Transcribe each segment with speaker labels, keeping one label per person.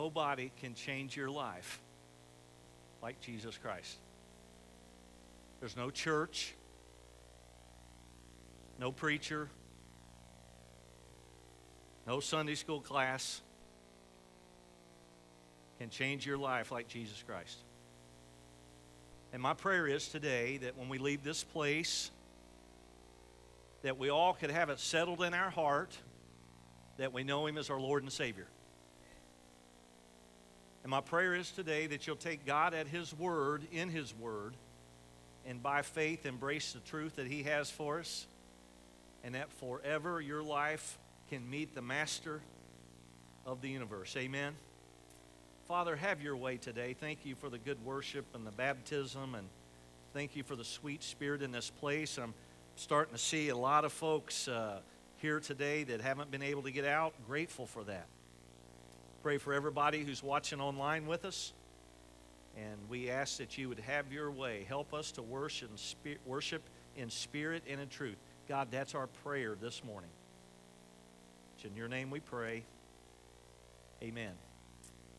Speaker 1: nobody can change your life like Jesus Christ. There's no church, no preacher, no Sunday school class can change your life like Jesus Christ. And my prayer is today that when we leave this place, that we all could have it settled in our heart that we know Him as our Lord and Savior. And my prayer is today that you'll take God at His word, in His word, and by faith embrace the truth that He has for us, and that forever your life can meet the Master of the universe. Amen. Father, have your way today. Thank you for the good worship and the baptism, and thank you for the sweet spirit in this place. I'm starting to see a lot of folks uh, here today that haven't been able to get out. Grateful for that. Pray for everybody who's watching online with us. And we ask that you would have your way. Help us to worship in, spirit, and in truth. God, that's our prayer this morning. It's in your name we pray. Amen.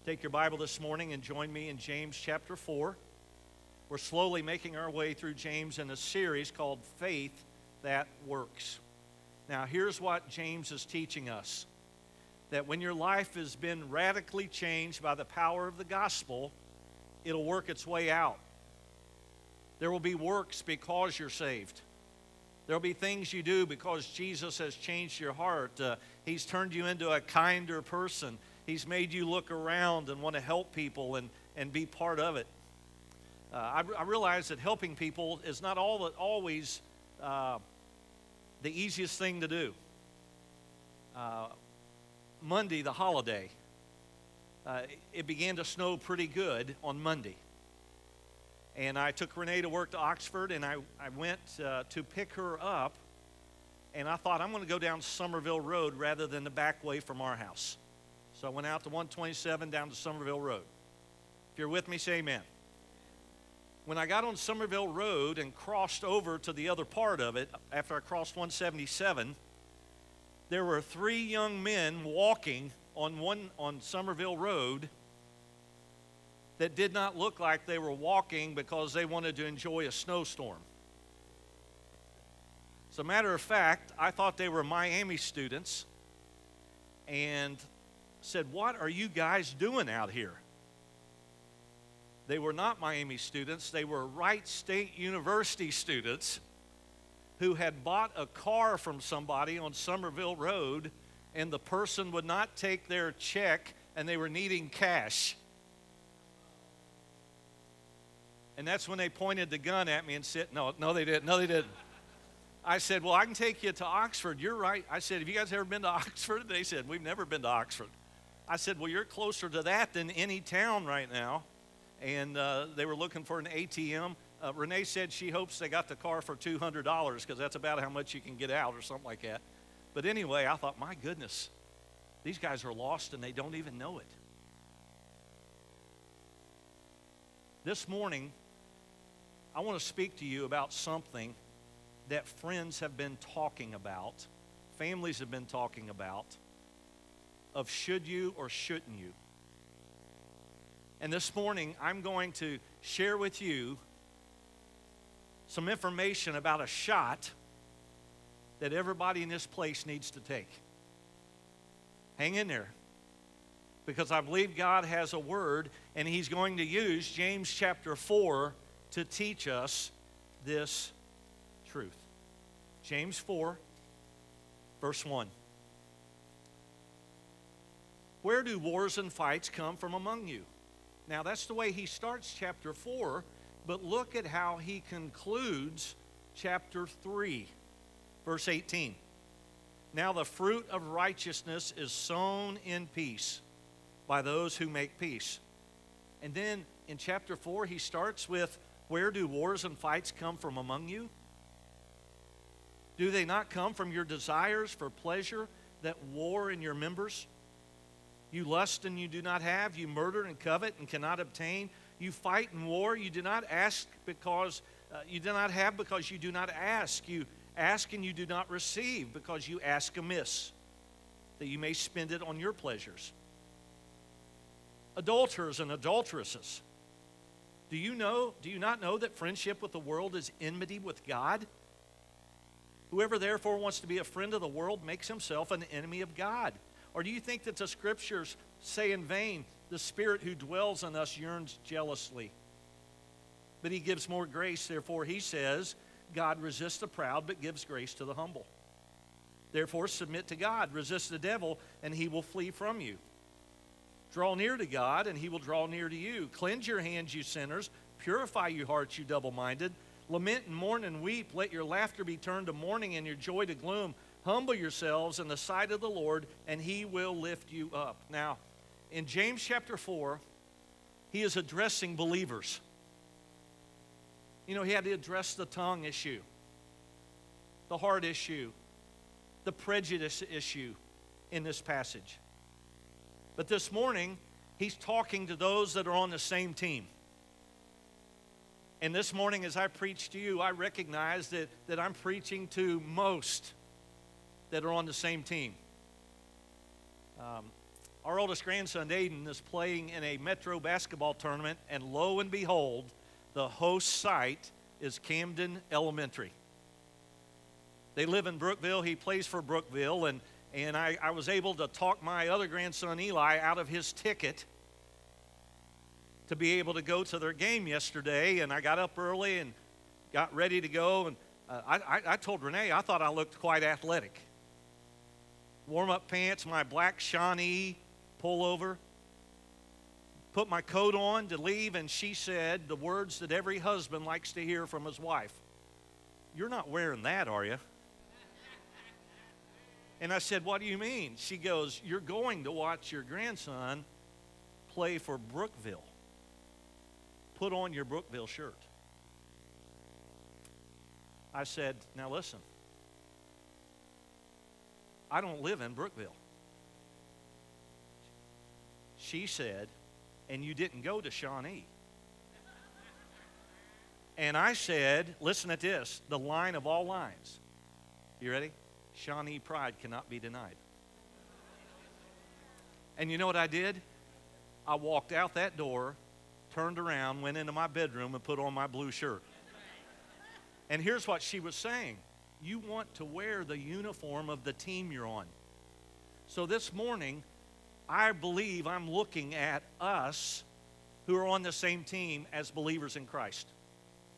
Speaker 1: Take your Bible this morning and join me in James chapter 4. We're slowly making our way through James in a series called Faith That Works. Now, here's what James is teaching us that when your life has been radically changed by the power of the gospel, it'll work its way out. There will be works because you're saved. There will be things you do because Jesus has changed your heart. Uh, he's turned you into a kinder person. He's made you look around and want to help people and, and be part of it. Uh, I, I, realize that helping people is not all, always uh, the easiest thing to do. Monday, the holiday, uh, it began to snow pretty good on Monday. And I took Renee to work to Oxford, and I, I went uh, to pick her up. And I thought, I'm going to go down Somerville Road rather than the back way from our house. So I went out to 127 down to Somerville Road. If you're with me, say amen. When I got on Somerville Road and crossed over to the other part of it, after I crossed 177, there were three young men walking on, one, on Somerville Road that did not look like they were walking because they wanted to enjoy a snowstorm. As a matter of fact, I thought they were Miami students, and said, What are you guys doing out here? They were not Miami students, they were Wright State University students who had bought a car from somebody on Somerville Road, and the person would not take their check and they were needing cash. And that's when they pointed the gun at me and said, No, no, they didn't. No, they didn't. I said, Well, I can take you to Oxford. You're right. I said, Have you guys ever been to Oxford? They said, We've never been to Oxford. I said, Well, you're closer to that than any town right now. And uh, they were looking for an ATM. Uh, Renee said she hopes they got the car for $200 because that's about how much you can get out or something like that. But anyway, I thought, My goodness, these guys are lost and they don't even know it. This morning, I want to speak to you about something that friends have been talking about, families have been talking about of should you or shouldn't you. And this morning, I'm going to share with you some information about a shot that everybody in this place needs to take. Hang in there because I believe God has a word and He's going to use James chapter 4 to teach us this truth. James 4, verse 1. Where do wars and fights come from among you? Now, that's the way he starts chapter 4, but look at how he concludes chapter 3, verse 18. Now, the fruit of righteousness is sown in peace by those who make peace. And then in chapter 4, he starts with Where do wars and fights come from among you? Do they not come from your desires for pleasure that war in your members? You lust and you do not have. You murder and covet and cannot obtain. You fight in war. You do not ask because uh, you do not have because you do not ask. You ask and you do not receive because you ask amiss, that you may spend it on your pleasures. adulterers and adulteresses. Do you know, do you not know that friendship with the world is enmity with God? Whoever therefore wants to be a friend of the world makes himself an enemy of God. Or do you think that the scriptures say in vain, the spirit who dwells in us yearns jealously? But he gives more grace, therefore he says, God resists the proud but gives grace to the humble. Therefore submit to God, resist the devil, and he will flee from you. Draw near to God, and he will draw near to you. Cleanse your hands, you sinners. Purify your hearts, you double minded. Lament and mourn and weep. Let your laughter be turned to mourning and your joy to gloom. Humble yourselves in the sight of the Lord, and he will lift you up. Now, in James chapter 4, he is addressing believers. You know, he had to address the tongue issue, the heart issue, the prejudice issue in this passage. But this morning, he's talking to those that are on the same team. And this morning, as I preach to you, I recognize that, that I'm preaching to most that are on the same team. Um, our oldest grandson, Aiden, is playing in a metro basketball tournament, and lo and behold, the host site is Camden Elementary. They live in Brookville. He plays for Brookville, and and I, I was able to talk my other grandson, Eli, out of his ticket to be able to go to their game yesterday. And I got up early and got ready to go. And uh, I, I told Renee I thought I looked quite athletic. Warm up pants, my black Shawnee pullover, put my coat on to leave, and she said the words that every husband likes to hear from his wife You're not wearing that, are you? And I said, What do you mean? She goes, You're going to watch your grandson play for Brookville. Put on your Brookville shirt. I said, Now listen, I don't live in Brookville. She said, And you didn't go to Shawnee. And I said, Listen at this the line of all lines. You ready? Shawnee pride cannot be denied. And you know what I did? I walked out that door, turned around, went into my bedroom, and put on my blue shirt. And here's what she was saying You want to wear the uniform of the team you're on. So this morning, I believe I'm looking at us who are on the same team as believers in Christ.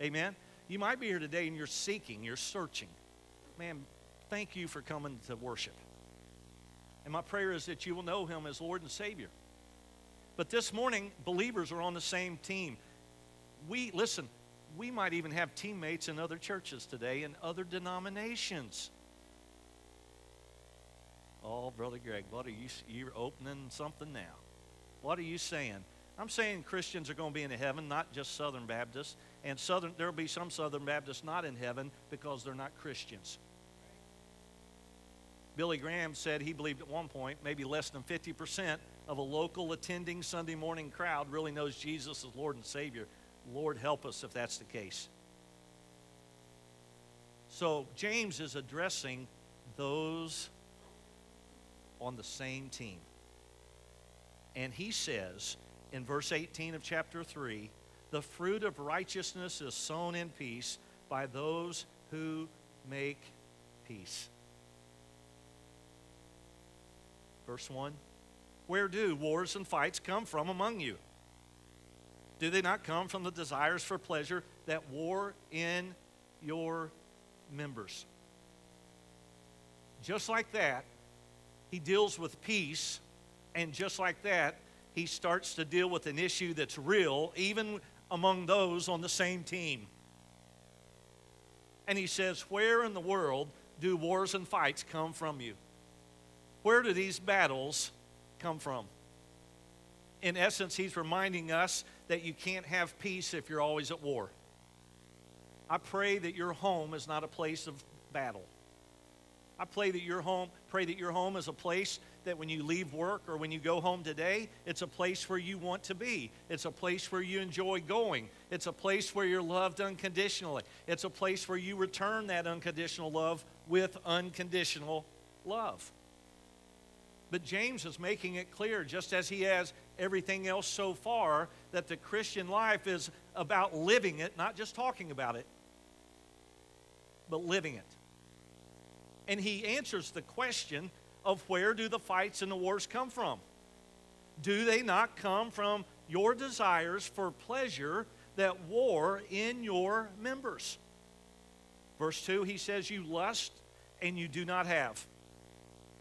Speaker 1: Amen? You might be here today and you're seeking, you're searching. Man, thank you for coming to worship. And my prayer is that you will know him as Lord and Savior. But this morning, believers are on the same team. We, listen, we might even have teammates in other churches today in other denominations. Oh, Brother Greg, what are you, you're opening something now. What are you saying? I'm saying Christians are going to be in heaven, not just Southern Baptists. And Southern, there will be some Southern Baptists not in heaven because they're not Christians. Billy Graham said he believed at one point maybe less than 50% of a local attending Sunday morning crowd really knows Jesus as Lord and Savior. Lord, help us if that's the case. So, James is addressing those on the same team. And he says in verse 18 of chapter 3 the fruit of righteousness is sown in peace by those who make peace. Verse 1 Where do wars and fights come from among you? Do they not come from the desires for pleasure that war in your members? Just like that, he deals with peace, and just like that, he starts to deal with an issue that's real, even among those on the same team. And he says, Where in the world do wars and fights come from you? Where do these battles come from? In essence, he's reminding us that you can't have peace if you're always at war. I pray that your home is not a place of battle. I pray that your home, pray that your home is a place that when you leave work or when you go home today, it's a place where you want to be. It's a place where you enjoy going. It's a place where you're loved unconditionally. It's a place where you return that unconditional love with unconditional love. But James is making it clear, just as he has everything else so far that the Christian life is about living it, not just talking about it, but living it. And he answers the question of where do the fights and the wars come from? Do they not come from your desires for pleasure that war in your members? Verse 2, he says, You lust and you do not have.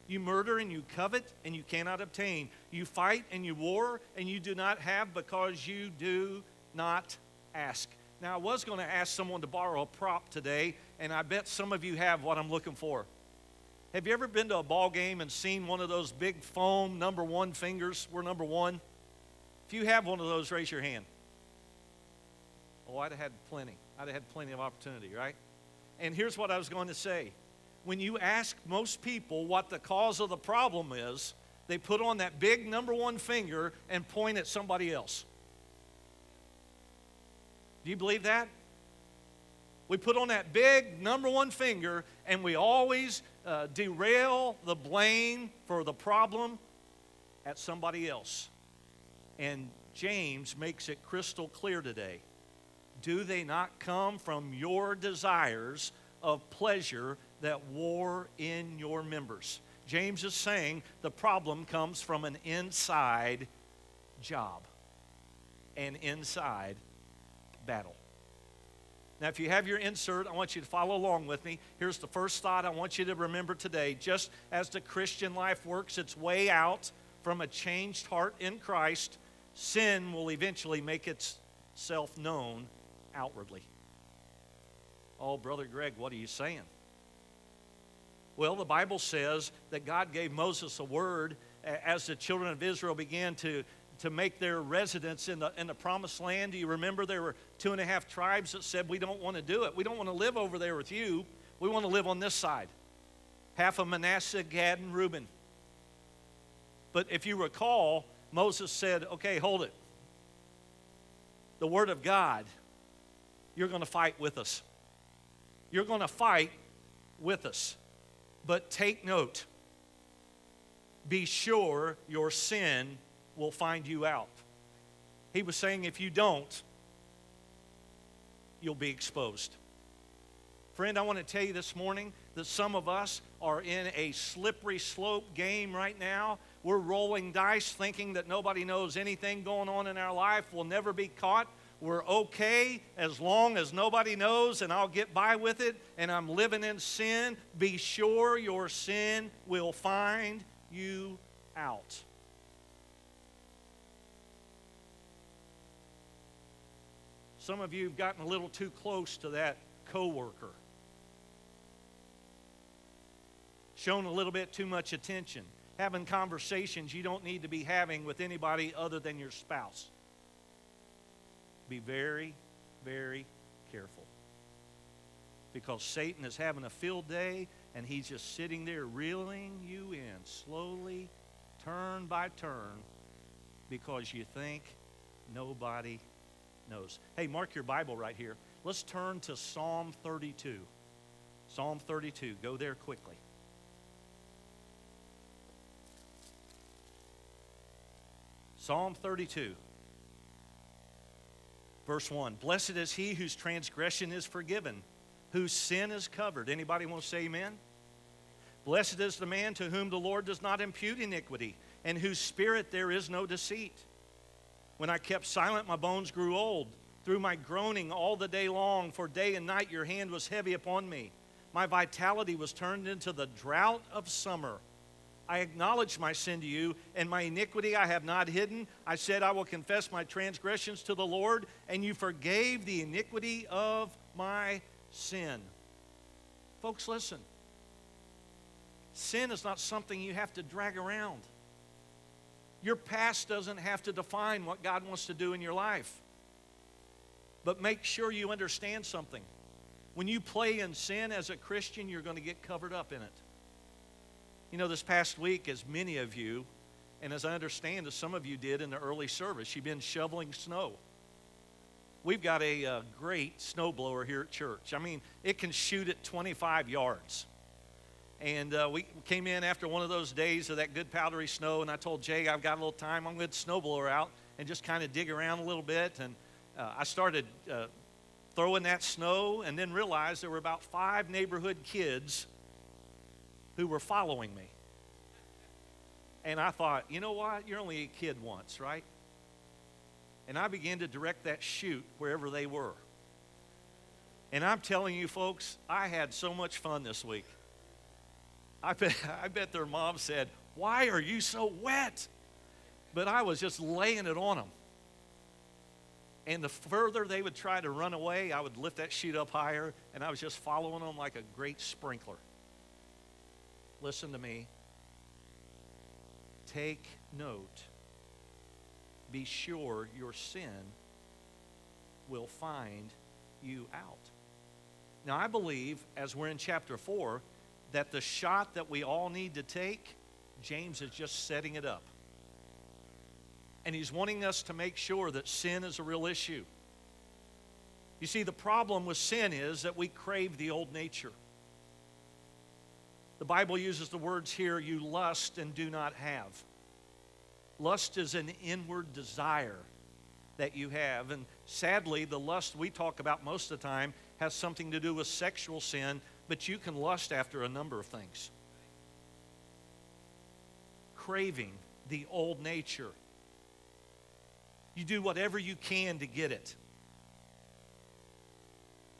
Speaker 1: You murder and you covet and you cannot obtain. You fight and you war and you do not have because you do not ask. Now, I was going to ask someone to borrow a prop today, and I bet some of you have what I'm looking for. Have you ever been to a ball game and seen one of those big foam number one fingers? We're number one. If you have one of those, raise your hand. Oh, I'd have had plenty. I'd have had plenty of opportunity, right? And here's what I was going to say. When you ask most people what the cause of the problem is, they put on that big number one finger and point at somebody else. Do you believe that? We put on that big number one finger and we always uh, derail the blame for the problem at somebody else. And James makes it crystal clear today. Do they not come from your desires of pleasure that war in your members? James is saying the problem comes from an inside job, an inside battle. Now, if you have your insert, I want you to follow along with me. Here's the first thought I want you to remember today. Just as the Christian life works its way out from a changed heart in Christ, sin will eventually make itself known outwardly. Oh, Brother Greg, what are you saying? Well, the Bible says that God gave Moses a word as the children of Israel began to to make their residence in the, in the promised land. Do you remember there were two and a half tribes that said, We don't want to do it. We don't want to live over there with you. We want to live on this side. Half of Manasseh, Gad, and Reuben. But if you recall, Moses said, Okay, hold it. The Word of God, you're going to fight with us. You're going to fight with us. But take note be sure your sin will find you out. He was saying, if you don't, you'll be exposed. Friend, I want to tell you this morning that some of us are in a slippery slope game right now. We're rolling dice thinking that nobody knows anything going on in our life. We'll never be caught. We're okay as long as nobody knows and I'll get by with it and I'm living in sin. Be sure your sin will find you out. Some of you have gotten a little too close to that coworker. Shown a little bit too much attention. Having conversations you don't need to be having with anybody other than your spouse. Be very, very careful. Because Satan is having a field day and he's just sitting there reeling you in slowly, turn by turn, because you think nobody knows. Hey, mark your Bible right here. Let's turn to Psalm 32. Psalm 32. Go there quickly. Psalm 32, verse 1. Blessed is he whose transgression is forgiven, whose sin is covered. Anybody want to say amen? Blessed is the man to whom the Lord does not impute iniquity, and whose spirit there is no deceit. When I kept silent, my bones grew old. Through my groaning all the day long, for day and night your hand was heavy upon me. My vitality was turned into the drought of summer. I acknowledged my sin to you, and my iniquity I have not hidden. I said, I will confess my transgressions to the Lord, and you forgave the iniquity of my sin. Folks, listen. Sin is not something you have to drag around. Your past doesn't have to define what God wants to do in your life. But make sure you understand something. When you play in sin as a Christian, you're going to get covered up in it. You know, this past week, as many of you, and as I understand, as some of you did in the early service, you've been shoveling snow. We've got a uh, great snowblower here at church. I mean, it can shoot at 25 yards. And uh, we came in after one of those days of that good powdery snow, and I told Jay, I've got a little time. I'm going to snowblower out and just kind of dig around a little bit. And uh, I started uh, throwing that snow and then realized there were about five neighborhood kids who were following me. And I thought, you know what? You're only a kid once, right? And I began to direct that chute wherever they were. And I'm telling you, folks, I had so much fun this week. I bet, I bet their mom said, Why are you so wet? But I was just laying it on them. And the further they would try to run away, I would lift that sheet up higher, and I was just following them like a great sprinkler. Listen to me. Take note. Be sure your sin will find you out. Now, I believe, as we're in chapter 4, that the shot that we all need to take, James is just setting it up. And he's wanting us to make sure that sin is a real issue. You see, the problem with sin is that we crave the old nature. The Bible uses the words here you lust and do not have. Lust is an inward desire that you have. And sadly, the lust we talk about most of the time has something to do with sexual sin, but you can lust after a number of things. Craving the old nature. You do whatever you can to get it.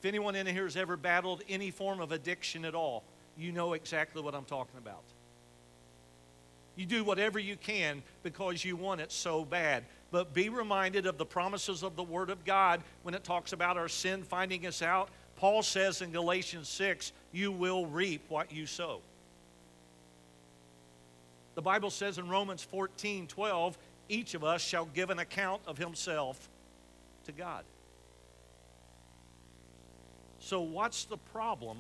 Speaker 1: If anyone in here has ever battled any form of addiction at all, you know exactly what I'm talking about. You do whatever you can because you want it so bad. But be reminded of the promises of the Word of God when it talks about our sin finding us out. Paul says in Galatians 6, you will reap what you sow. The Bible says in Romans 14 12, each of us shall give an account of himself to God. So, what's the problem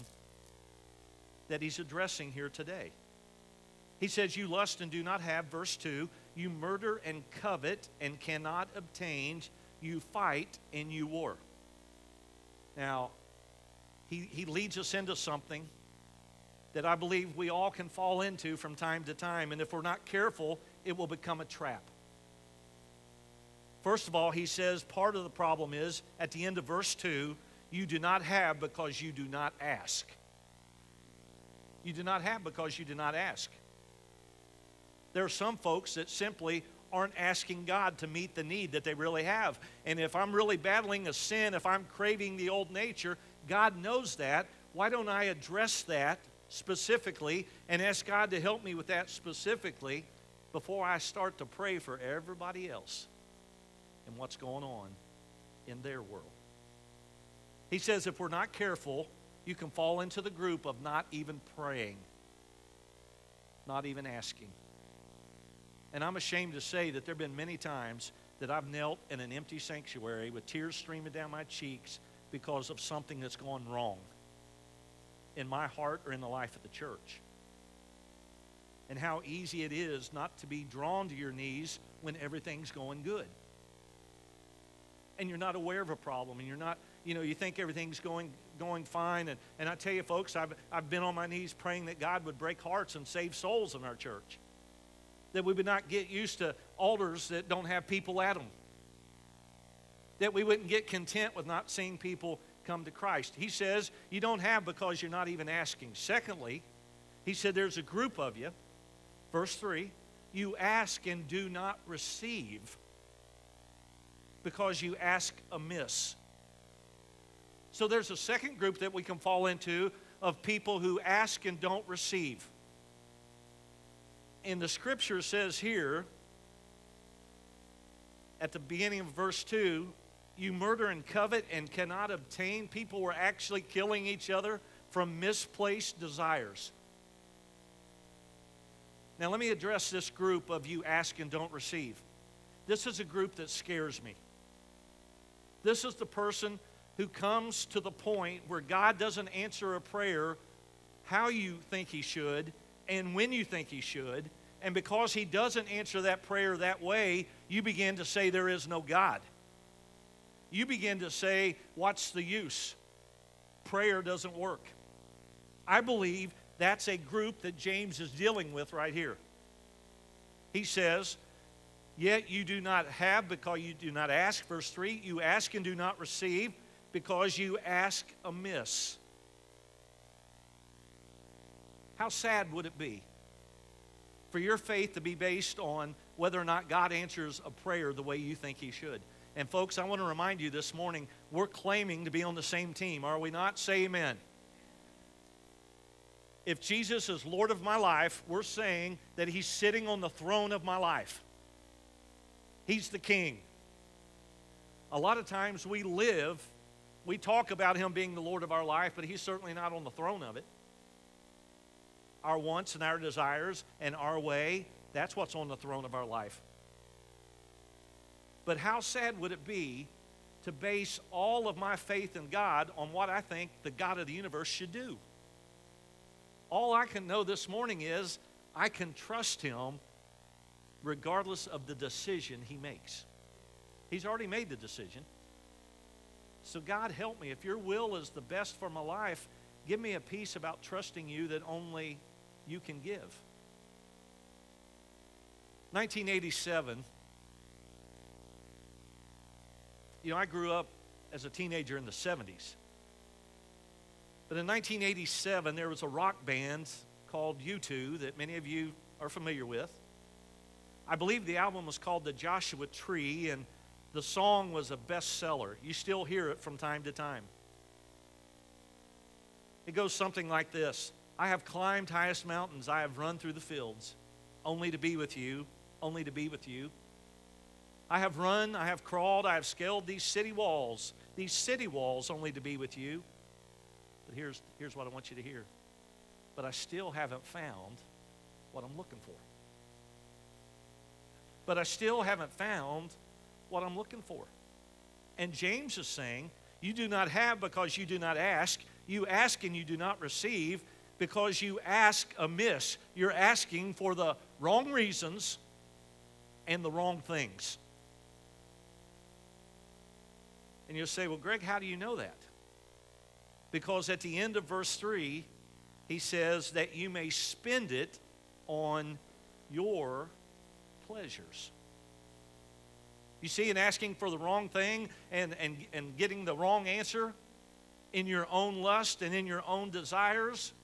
Speaker 1: that he's addressing here today? He says, You lust and do not have, verse 2. You murder and covet and cannot obtain. You fight and you war. Now, he, he leads us into something that I believe we all can fall into from time to time. And if we're not careful, it will become a trap. First of all, he says part of the problem is at the end of verse 2 you do not have because you do not ask. You do not have because you do not ask. There are some folks that simply aren't asking God to meet the need that they really have. And if I'm really battling a sin, if I'm craving the old nature, God knows that. Why don't I address that specifically and ask God to help me with that specifically before I start to pray for everybody else and what's going on in their world? He says if we're not careful, you can fall into the group of not even praying, not even asking. And I'm ashamed to say that there have been many times that I've knelt in an empty sanctuary with tears streaming down my cheeks because of something that's gone wrong in my heart or in the life of the church. And how easy it is not to be drawn to your knees when everything's going good. And you're not aware of a problem and you're not, you know, you think everything's going going fine. And, and I tell you, folks, I've, I've been on my knees praying that God would break hearts and save souls in our church that we would not get used to altars that don't have people at them. That we wouldn't get content with not seeing people come to Christ. He says you don't have because you're not even asking. Secondly, he said there's a group of you, verse 3, you ask and do not receive because you ask amiss. So there's a second group that we can fall into of people who ask and don't receive and the scripture says here at the beginning of verse 2 you murder and covet and cannot obtain. People were actually killing each other from misplaced desires. Now, let me address this group of you ask and don't receive. This is a group that scares me. This is the person who comes to the point where God doesn't answer a prayer how you think He should, and when you think He should. And because He doesn't answer that prayer that way, you begin to say there is no God. You begin to say, What's the use? Prayer doesn't work. I believe That's a group that James is dealing with right here. He says, Yet you do not have because you do not ask. Verse 3 You ask and do not receive because you ask amiss. How sad would it be for your faith to be based on whether or not God answers a prayer the way you think He should? And, folks, I want to remind you this morning we're claiming to be on the same team, are we not? Say amen. If Jesus is Lord of my life, we're saying that He's sitting on the throne of my life. He's the king. A lot of times we live, we talk about him being the Lord of our life, but he's certainly not on the throne of it. Our wants and our desires and our way, that's what's on the throne of our life. But how sad would it be to base all of my faith in God on what I think the God of the universe should do? All I can know this morning is I can trust him regardless of the decision he makes. He's already made the decision. So, God, help me. If your will is the best for my life, give me a peace about trusting you that only you can give. 1987. You know, I grew up as a teenager in the 70s. But in 1987, there was a rock band called U2 that many of you are familiar with. I believe the album was called The Joshua Tree, and the song was a bestseller. You still hear it from time to time. It goes something like this I have climbed highest mountains, I have run through the fields, only to be with you, only to be with you. I have run, I have crawled, I have scaled these city walls, these city walls, only to be with you. But here's, here's what I want you to hear. But I still haven't found what I'm looking for but I still haven't found what I'm looking for. And James is saying, You do not have because you do not ask. You ask and you do not receive because you ask amiss. You're asking for the wrong reasons and the wrong things. And you'll say, Well, Greg, how do you know that? Because at the end of verse 3, he says that you may spend it on your pleasures. You see, in asking for the wrong thing and, and, and getting the wrong answer in your own lust and in your own desires,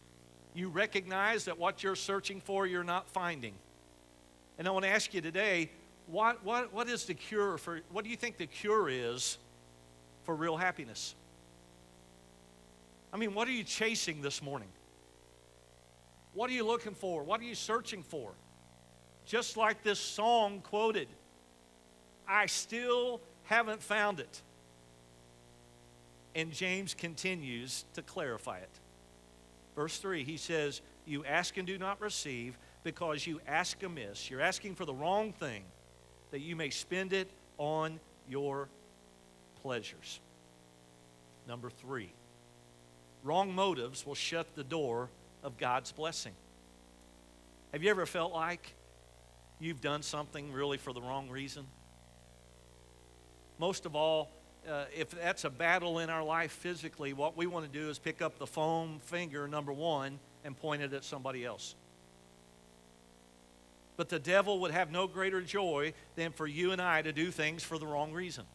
Speaker 1: you recognize that what you're searching for, you're not finding. And I want to ask you today what, what, what is the cure for, what do you think the cure is for real happiness? I mean, what are you chasing this morning? What are you looking for? What are you searching for? just like this song quoted. I still haven't found it. And James continues to clarify it. Verse 3, he says, You ask and do not receive because you ask amiss. You're asking for the wrong thing, that you may spend it on your pleasures. Number three, wrong motives will shut the door of God's blessing. Have you ever felt like you've done something really for the wrong reason. Most of all, uh, if that's a battle in our life physically, what we want to do is pick up the foam finger, number one, and point it at somebody else. But the devil would have no greater joy than for you and I to do things for the wrong reason.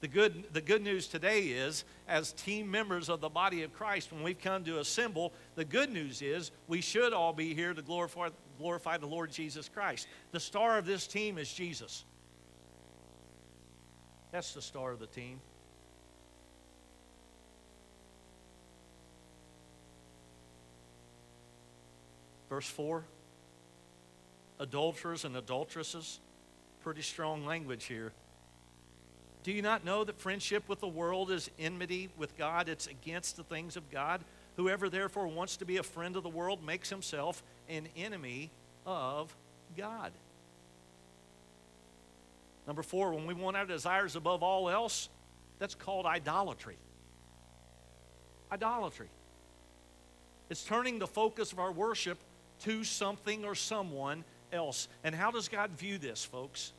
Speaker 1: The good, the good news today is, as team members of the body of Christ, when we've come to assemble, the good news is we should all be here to glorify, glorify the Lord Jesus Christ. The star of this team is Jesus. That's the star of the team. Verse 4 adulterers and adulteresses. Pretty strong language here. Do you not know that friendship with the world is enmity with God? It's against the things of God. Whoever therefore wants to be a friend of the world makes himself an enemy of God. Number four, when we want our desires above all else, that's called idolatry. Idolatry. It's turning the focus of our worship to something or someone else. And how does God view this, folks?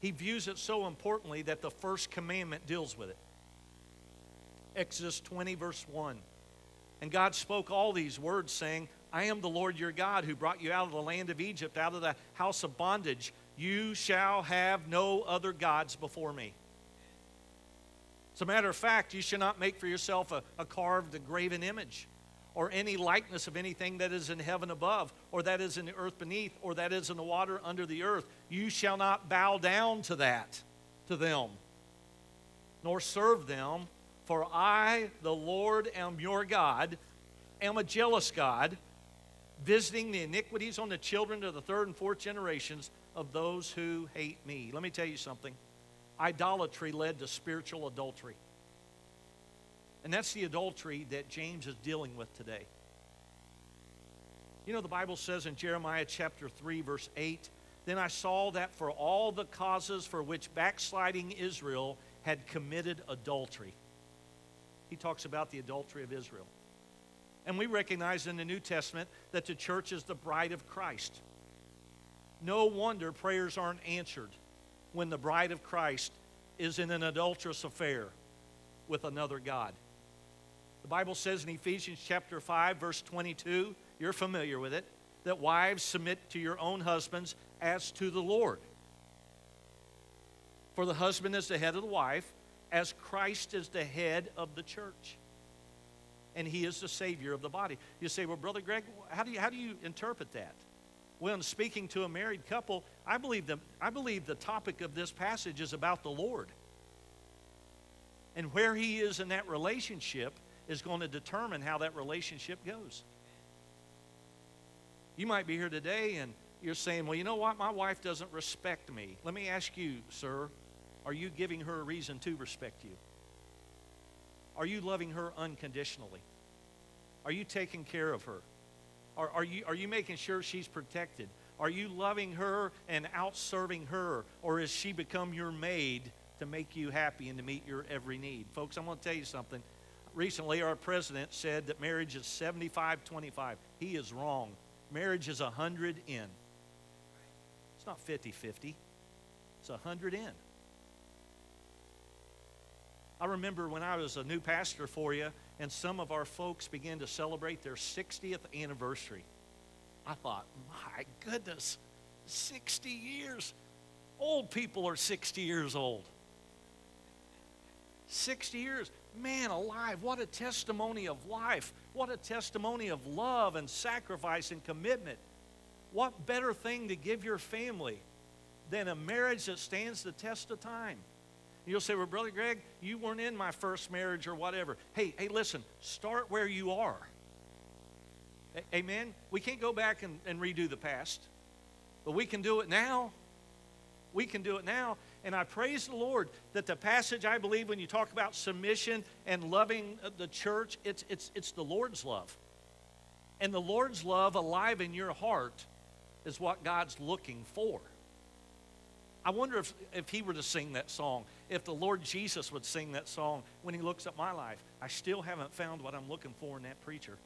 Speaker 1: He views it so importantly that the first commandment deals with it. Exodus 20, verse 1. And God spoke all these words, saying, I am the Lord your God who brought you out of the land of Egypt, out of the house of bondage. You shall have no other gods before me. As a matter of fact, you shall not make for yourself a, a carved, a graven image, or any likeness of anything that is in heaven above, or that is in the earth beneath, or that is in the water under the earth. You shall not bow down to that, to them, nor serve them, for I, the Lord, am your God, am a jealous God, visiting the iniquities on the children of the third and fourth generations of those who hate me. Let me tell you something idolatry led to spiritual adultery. And that's the adultery that James is dealing with today. You know, the Bible says in Jeremiah chapter 3, verse 8, Then I saw that for all the causes for which backsliding Israel had committed adultery. He talks about the adultery of Israel. And we recognize in the New Testament that the church is the bride of Christ. No wonder prayers aren't answered when the bride of Christ is in an adulterous affair with another God. The Bible says in Ephesians chapter 5 verse 22, you're familiar with it, that wives submit to your own husbands as to the Lord. For the husband is the head of the wife, as Christ is the head of the church. And he is the savior of the body. You say, well, Brother Greg, how do you, how do you interpret that? when speaking to a married couple, I believe, the, I believe the topic of this passage is about the Lord. And where He is in that relationship is going to determine how that relationship goes. You might be here today and you're saying, well, you know what? My wife doesn't respect me. Let me ask you, sir, are you giving her a reason to respect you? Are you loving her unconditionally? Are you taking care of her? Are, are, you, are you making sure she's protected? Are you loving her and out serving her? Or has she become your maid to make you happy and to meet your every need? Folks, I'm going to tell you something. Recently, our president said that marriage is 75 25. He is wrong. Marriage is 100 in. It's not 50 50, it's 100 in. I remember when I was a new pastor for you, and some of our folks began to celebrate their 60th anniversary. I thought, my goodness, 60 years. Old people are 60 years old. 60 years. Man alive, what a testimony of life. What a testimony of love and sacrifice and commitment. What better thing to give your family than a marriage that stands the test of time? You'll say, Well, Brother Greg, you weren't in my first marriage or whatever. Hey, hey, listen, start where you are. A- Amen? We can't go back and, and redo the past, but we can do it now. We can do it now. And I praise the Lord that the passage I believe when you talk about submission and loving uh, the church, it's, it's, it's the Lord's love. And the Lord's love alive in your heart is what God's looking for. I wonder if, if he were to sing that song, if the Lord Jesus would sing that song when he looks at my life. I still haven't found what I'm looking for in that preacher.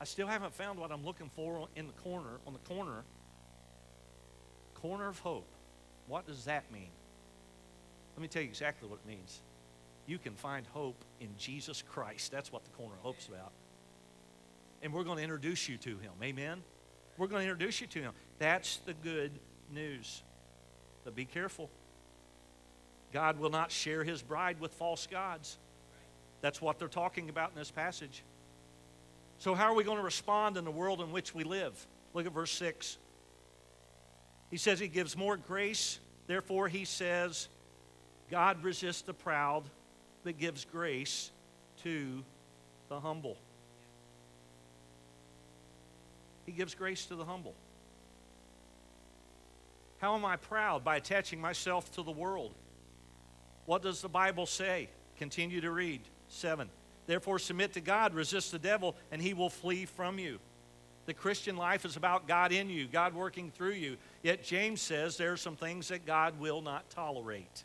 Speaker 1: I still haven't found what I'm looking for in the corner, on the corner. Corner of hope. What does that mean? Let me tell you exactly what it means. You can find hope in Jesus Christ. That's what the corner of hope's about. And we're going to introduce you to him. Amen? We're going to introduce you to him. That's the good news. But be careful. God will not share his bride with false gods. That's what they're talking about in this passage. So, how are we going to respond in the world in which we live? Look at verse 6. He says he gives more grace. Therefore, he says, God resists the proud, but gives grace to the humble. He gives grace to the humble. How am I proud? By attaching myself to the world. What does the Bible say? Continue to read. 7. Therefore, submit to God, resist the devil, and he will flee from you. The Christian life is about God in you, God working through you. Yet James says there are some things that God will not tolerate.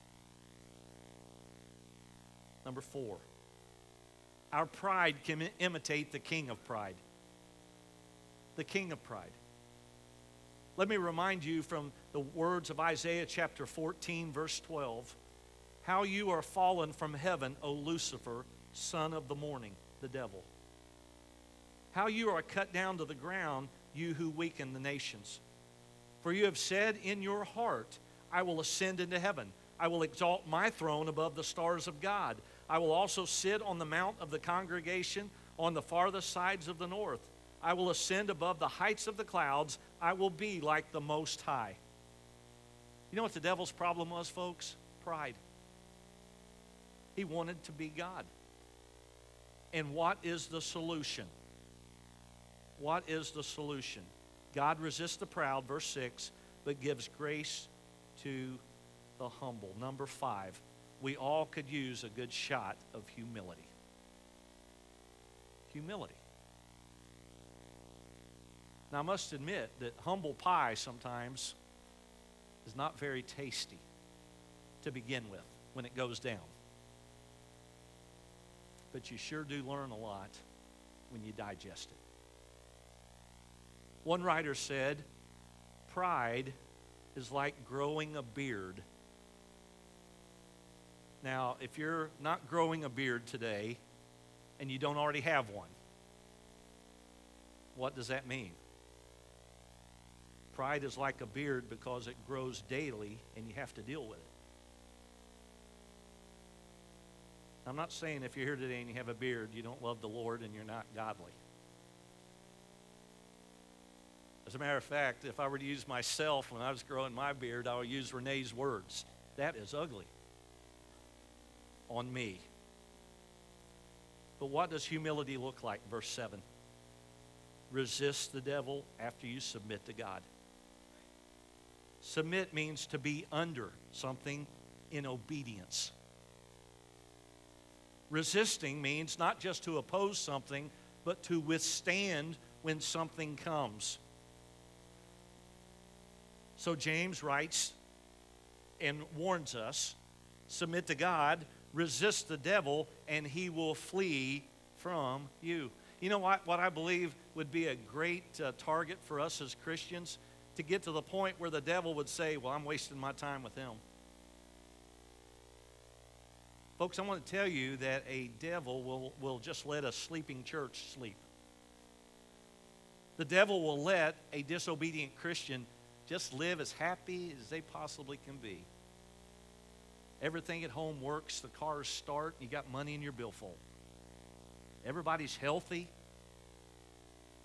Speaker 1: Number four, our pride can imitate the king of pride. The king of pride. Let me remind you from the words of Isaiah chapter 14, verse 12 how you are fallen from heaven, O Lucifer, son of the morning. the devil. How you are cut down to the ground, you who weaken the nations. For you have said in your heart, I will ascend into heaven. I will exalt my throne above the stars of God. I will also sit on the mount of the congregation on the farthest sides of the north. I will ascend above the heights of the clouds. I will be like the Most High. You know what the devil's problem was, folks? Pride. He wanted to be God. And what is the solution? What is the solution? God resists the proud, verse 6, but gives grace to the humble. Number five, we all could use a good shot of humility. Humility. Now, I must admit that humble pie sometimes is not very tasty to begin with when it goes down. But you sure do learn a lot when you digest it. One writer said, Pride is like growing a beard. Now, if you're not growing a beard today and you don't already have one, what does that mean? Pride is like a beard because it grows daily and you have to deal with it. I'm not saying if you're here today and you have a beard, you don't love the Lord and you're not godly. As a matter of fact, if I were to use myself when I was growing my beard, I would use Renee's words. That is ugly on me. But what does humility look like? Verse 7 Resist the devil after you submit to God. Submit means to be under something in obedience. Resisting means not just to oppose something, but to withstand when something comes. So James writes and warns us submit to God, resist the devil, and he will flee from you. You know what, what I believe would be a great uh, target for us as Christians? To get to the point where the devil would say, Well, I'm wasting my time with him. Folks, I want to tell you that a devil will, will just let a sleeping church sleep. The devil will let a disobedient Christian just live as happy as they possibly can be. Everything at home works, the cars start, you got money in your billfold. Everybody's healthy,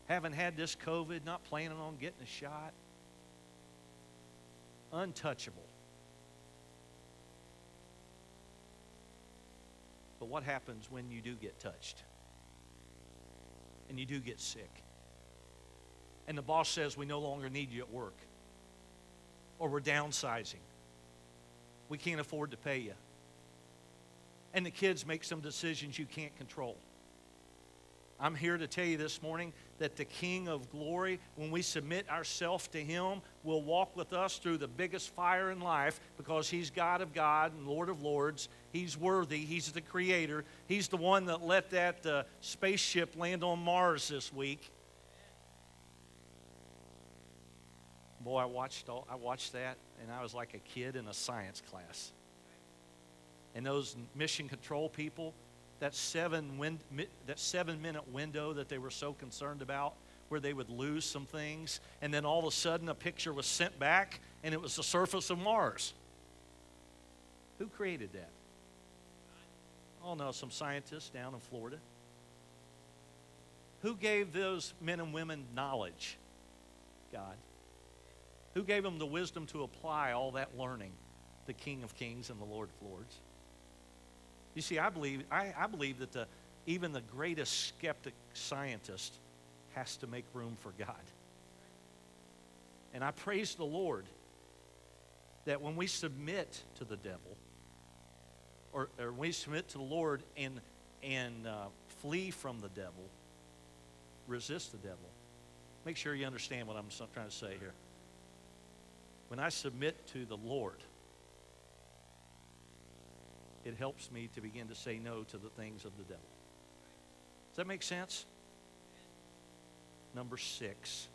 Speaker 1: haven't had this COVID, not planning on getting a shot. Untouchable. But what happens when you do get touched? And you do get sick? And the boss says, We no longer need you at work or we're downsizing. We can't afford to pay you. And the kids make some decisions you can't control. I'm here to tell you this morning that the King of glory, when we submit ourselves to Him, will walk with us through the biggest fire in life because He's God of God and Lord of Lords. He's worthy. He's the Creator. He's the one that let that uh, spaceship land on Mars this week. Boy, I watched all, I watched that, and I was like a kid in a science class. And those mission control people, that seven win, that seven minute window that they were so concerned about, where they would lose some things, and then all of a sudden a picture was sent back, and it was the surface of Mars. Who created that? Oh no, some scientists down in Florida. Who gave those men and women knowledge? God. Who gave him the wisdom to apply all that learning? The King of Kings and the Lord of Lords. You see, I believe, I, I believe that the, even the greatest skeptic scientist has to make room for God. And I praise the Lord that when we submit to the devil, or, or we submit to the Lord and, and uh, flee from the devil, resist the devil. Make sure you understand what I'm trying to say here when I submit to the Lord, it helps me to begin to say no to the things of the devil. Does that make sense? Number six,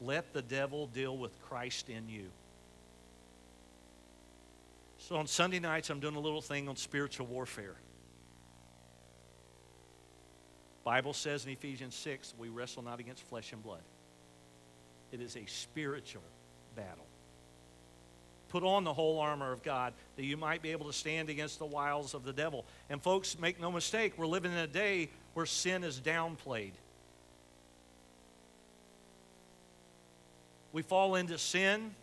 Speaker 1: let the devil deal with Christ in you. So on Sunday nights, I'm doing a little thing on spiritual warfare. Bible says in Ephesians 6, we wrestle not against flesh and blood. It is a spiritual battle. Put on the whole armor of God that you might be able to stand against the wiles of the devil. And folks, make no mistake, we're living in a day where sin is downplayed. We fall into sin,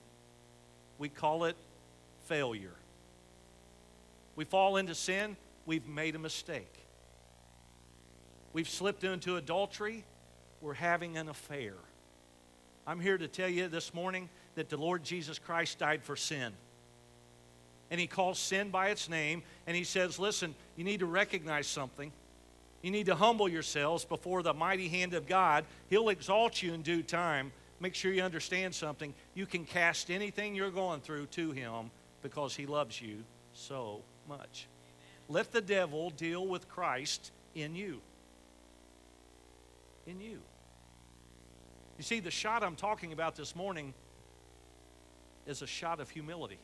Speaker 1: we call it failure. We fall into sin, we've made a mistake. We've slipped into adultery, we're having an affair. I'm here to tell you this morning that the Lord Jesus Christ died for sin. And he calls sin by its name, and he says, Listen, you need to recognize something. You need to humble yourselves before the mighty hand of God. He'll exalt you in due time. Make sure you understand something. You can cast anything you're going through to him because he loves you so much. Let the devil deal with Christ in you. In you. You see, the shot I'm talking about this morning is a shot of humility.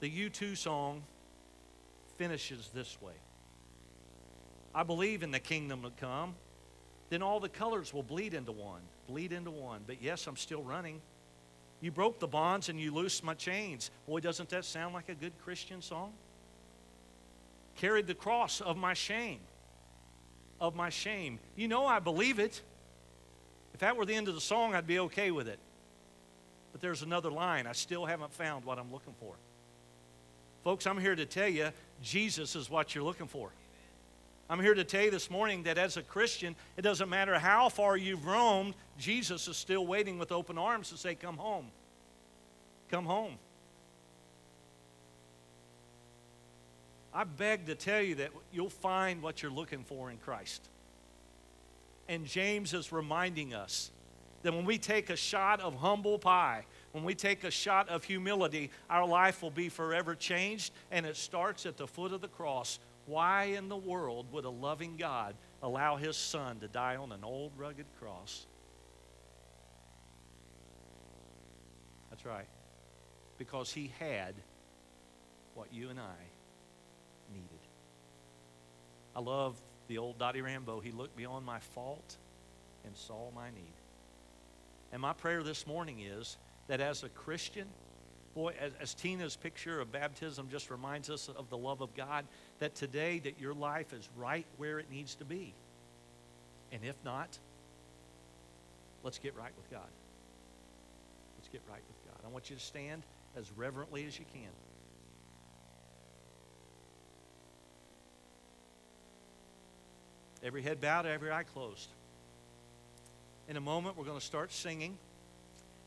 Speaker 1: The U2 song finishes this way I believe in the kingdom to come, then all the colors will bleed into one, bleed into one. But yes, I'm still running. You broke the bonds and you loosed my chains. Boy, doesn't that sound like a good Christian song? Carried the cross of my shame. Of my shame. You know, I believe it. If that were the end of the song, I'd be okay with it. But there's another line. I still haven't found what I'm looking for. Folks, I'm here to tell you Jesus is what you're looking for. I'm here to tell you this morning that as a Christian, it doesn't matter how far you've roamed, Jesus is still waiting with open arms to say, Come home. Come home. I beg to tell you that you'll find what you're looking for in Christ. And James is reminding us that when we take a shot of humble pie, when we take a shot of humility, our life will be forever changed, and it starts at the foot of the cross why in the world would a loving God allow his son to die on an old rugged cross? That's right. Because he had what you and I. I love the old Dottie Rambo. He looked beyond my fault and saw my need. And my prayer this morning is that as a Christian, boy, as, as, Tina's picture of baptism just reminds us of the love of God, that today that your life is right where it needs to be. And if not, let's get right with God. Let's get right with God. I want you to stand as reverently as you can. Every head bowed, every eye closed. In a moment, we're going to start singing.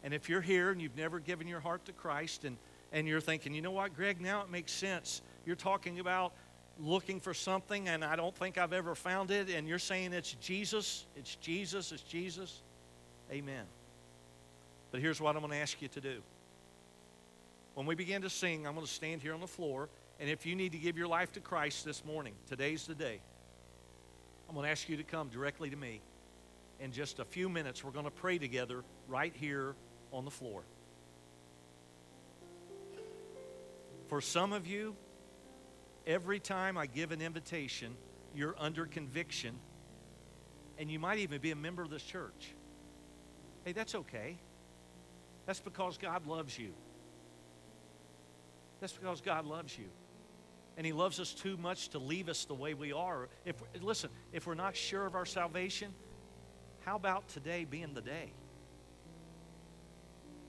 Speaker 1: And if you're here and you've never given your heart to Christ and, and you're thinking, you know what, Greg, now it makes sense. You're talking about looking for something and I don't think I've ever found it, and you're saying it's Jesus, it's Jesus, it's Jesus. Amen. But here's what I'm going to ask you to do. When we begin to sing, I'm going to stand here on the floor, and if you need to give your life to Christ this morning, today's the day. I'm going to ask you to come directly to me. In just a few minutes, we're going to pray together right here on the floor. For some of you, every time I give an invitation, you're under conviction, and you might even be a member of this church. Hey, that's okay. That's because God loves you. That's because God loves you. And He loves us too much to leave us the way we are. If listen, if we're not sure of our salvation, how about today being the day?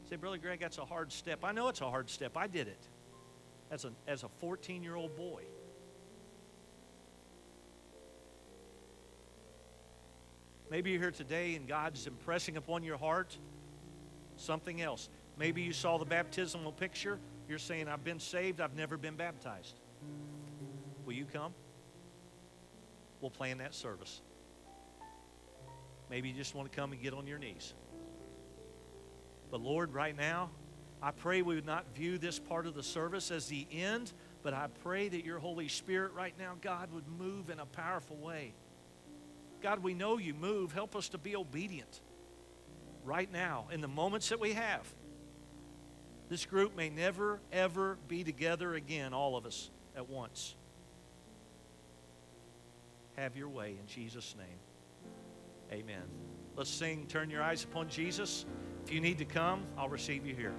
Speaker 1: Say, Brother Greg, that's a hard step. I know it's a hard step. I did it as a, as a 14 year old boy. Maybe you're here today and God's impressing upon your heart something else. Maybe you saw the baptismal picture. You're saying, I've been saved, I've never been baptized. Will you come? We'll plan that service. Maybe you just want to come and get on your knees. But Lord, right now, I pray we would not view this part of the service as the end, but I pray that your Holy Spirit right now, God, would move in a powerful way. God, we know you move. Help us to be obedient right now in the moments that we have. This group may never, ever be together again, all of us at once. Have your way in Jesus' name. Amen. Let's sing Turn Your Eyes Upon Jesus. If you need to come, I'll receive you here.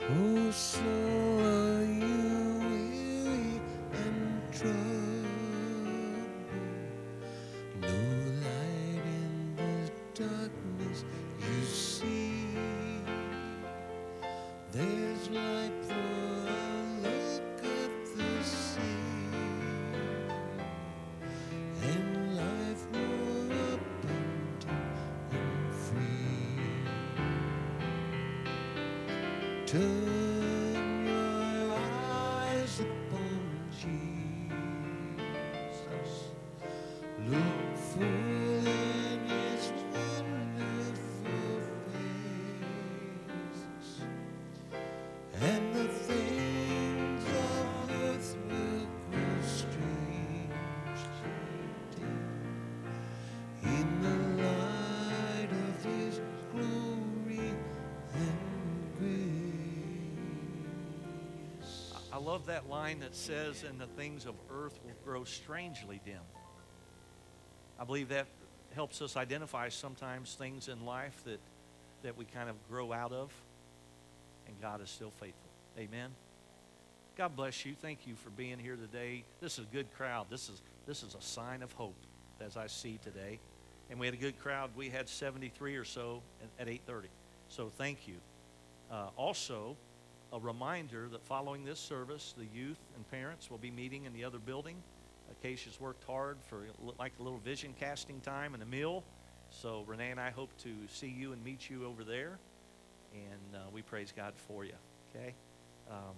Speaker 2: Oh, so are you weary and troubled? Turn
Speaker 1: love that line that says, and the things of earth will grow strangely dim. I believe that helps us identify sometimes things in life that, that we kind of grow out of, and God is still faithful. Amen. God bless you. Thank you for being here today. This is a good crowd. This is, this is a sign of hope, as I see today. And we had a good crowd. We had 73 or so at, at 8.30. So thank you. Uh, also, a reminder that following this service, the youth and parents will be meeting in the other building. Acacia's worked hard for like a little vision casting time and a meal. So Renee and I hope to see you and meet you over there. And uh, we praise God for you. Okay? Um,